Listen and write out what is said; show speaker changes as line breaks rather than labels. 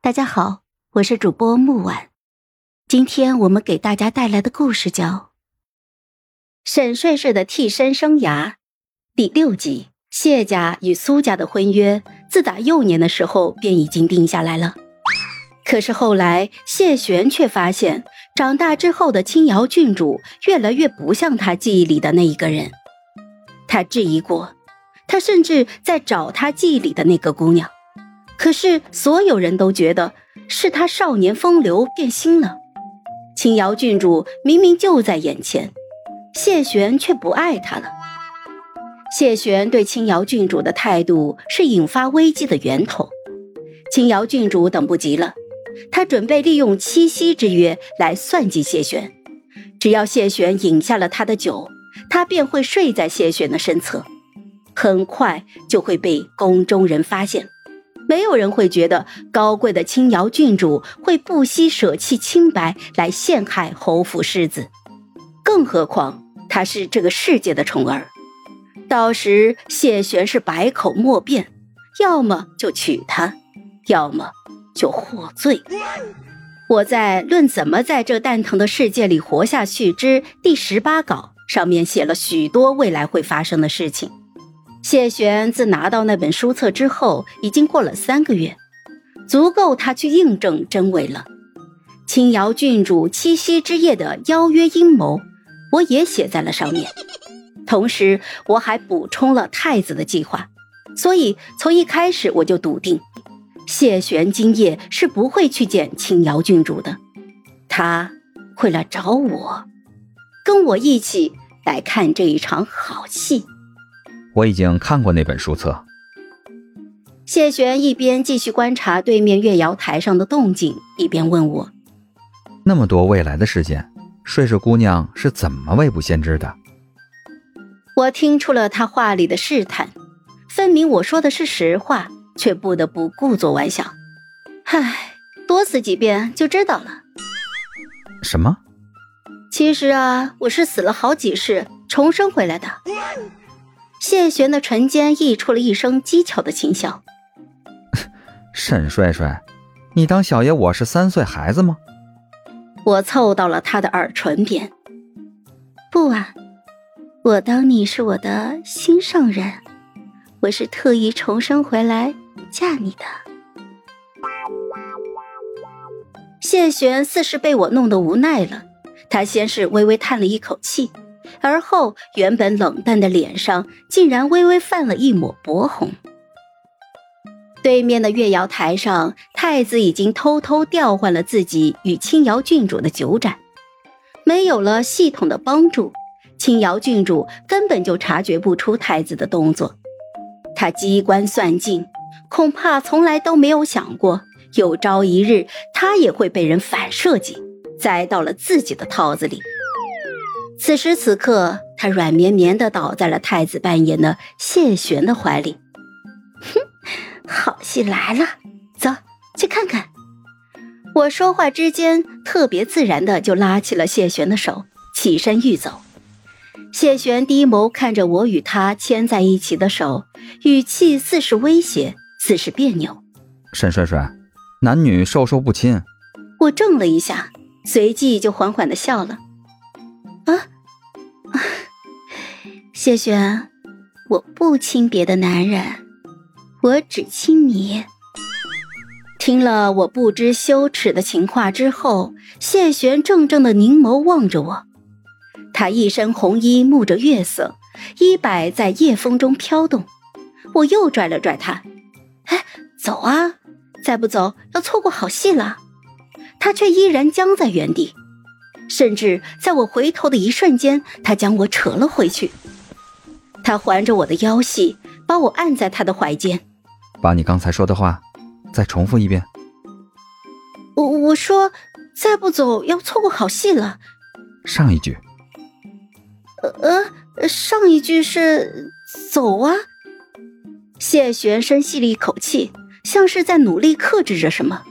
大家好，我是主播木婉。今天我们给大家带来的故事叫《沈帅帅的替身生涯》第六集。谢家与苏家的婚约，自打幼年的时候便已经定下来了。可是后来，谢玄却发现，长大之后的青瑶郡主越来越不像他记忆里的那一个人。他质疑过，他甚至在找他记忆里的那个姑娘。可是所有人都觉得是他少年风流变心了。青瑶郡主明明就在眼前，谢玄却不爱她了。谢玄对青瑶郡主的态度是引发危机的源头。青瑶郡主等不及了，她准备利用七夕之约来算计谢玄。只要谢玄饮下了他的酒，他便会睡在谢玄的身侧，很快就会被宫中人发现。没有人会觉得高贵的青瑶郡主会不惜舍弃清白来陷害侯府世子，更何况她是这个世界的宠儿。到时谢玄是百口莫辩，要么就娶她，要么就获罪。我在《论怎么在这蛋疼的世界里活下去》之第十八稿上面写了许多未来会发生的事情。谢玄自拿到那本书册之后，已经过了三个月，足够他去印证真伪了。青瑶郡主七夕之夜的邀约阴谋，我也写在了上面。同时，我还补充了太子的计划。所以，从一开始我就笃定，谢玄今夜是不会去见青瑶郡主的，他会来找我，跟我一起来看这一场好戏。
我已经看过那本书册。
谢玄一边继续观察对面月瑶台上的动静，一边问我：“
那么多未来的事件，睡睡姑娘是怎么未卜先知的？”
我听出了他话里的试探，分明我说的是实话，却不得不故作玩笑。唉，多死几遍就知道了。
什么？
其实啊，我是死了好几世，重生回来的。谢玄的唇间溢出了一声讥诮的轻笑。
沈帅帅，你当小爷我是三岁孩子吗？
我凑到了他的耳唇边。不啊，我当你是我的心上人，我是特意重生回来嫁你的。谢玄似是被我弄得无奈了，他先是微微叹了一口气。而后，原本冷淡的脸上竟然微微泛了一抹薄红。对面的月瑶台上，太子已经偷偷调换了自己与青瑶郡主的酒盏。没有了系统的帮助，青瑶郡主根本就察觉不出太子的动作。他机关算尽，恐怕从来都没有想过，有朝一日他也会被人反设计，栽到了自己的套子里。此时此刻，他软绵绵的倒在了太子扮演的谢玄的怀里。哼，好戏来了，走去看看。我说话之间，特别自然的就拉起了谢玄的手，起身欲走。谢玄低眸看着我与他牵在一起的手，语气似是威胁，似是别扭。
沈帅帅，男女授受不亲。
我怔了一下，随即就缓缓的笑了。啊，谢玄，我不亲别的男人，我只亲你。听了我不知羞耻的情话之后，谢玄怔怔的凝眸望着我，他一身红衣沐着月色，衣摆在夜风中飘动。我又拽了拽他，哎，走啊！再不走要错过好戏了。他却依然僵在原地。甚至在我回头的一瞬间，他将我扯了回去。他环着我的腰细，把我按在他的怀间。
把你刚才说的话再重复一遍。
我我说，再不走要错过好戏了。
上一句。
呃呃，上一句是走啊。谢玄深吸了一口气，像是在努力克制着什么。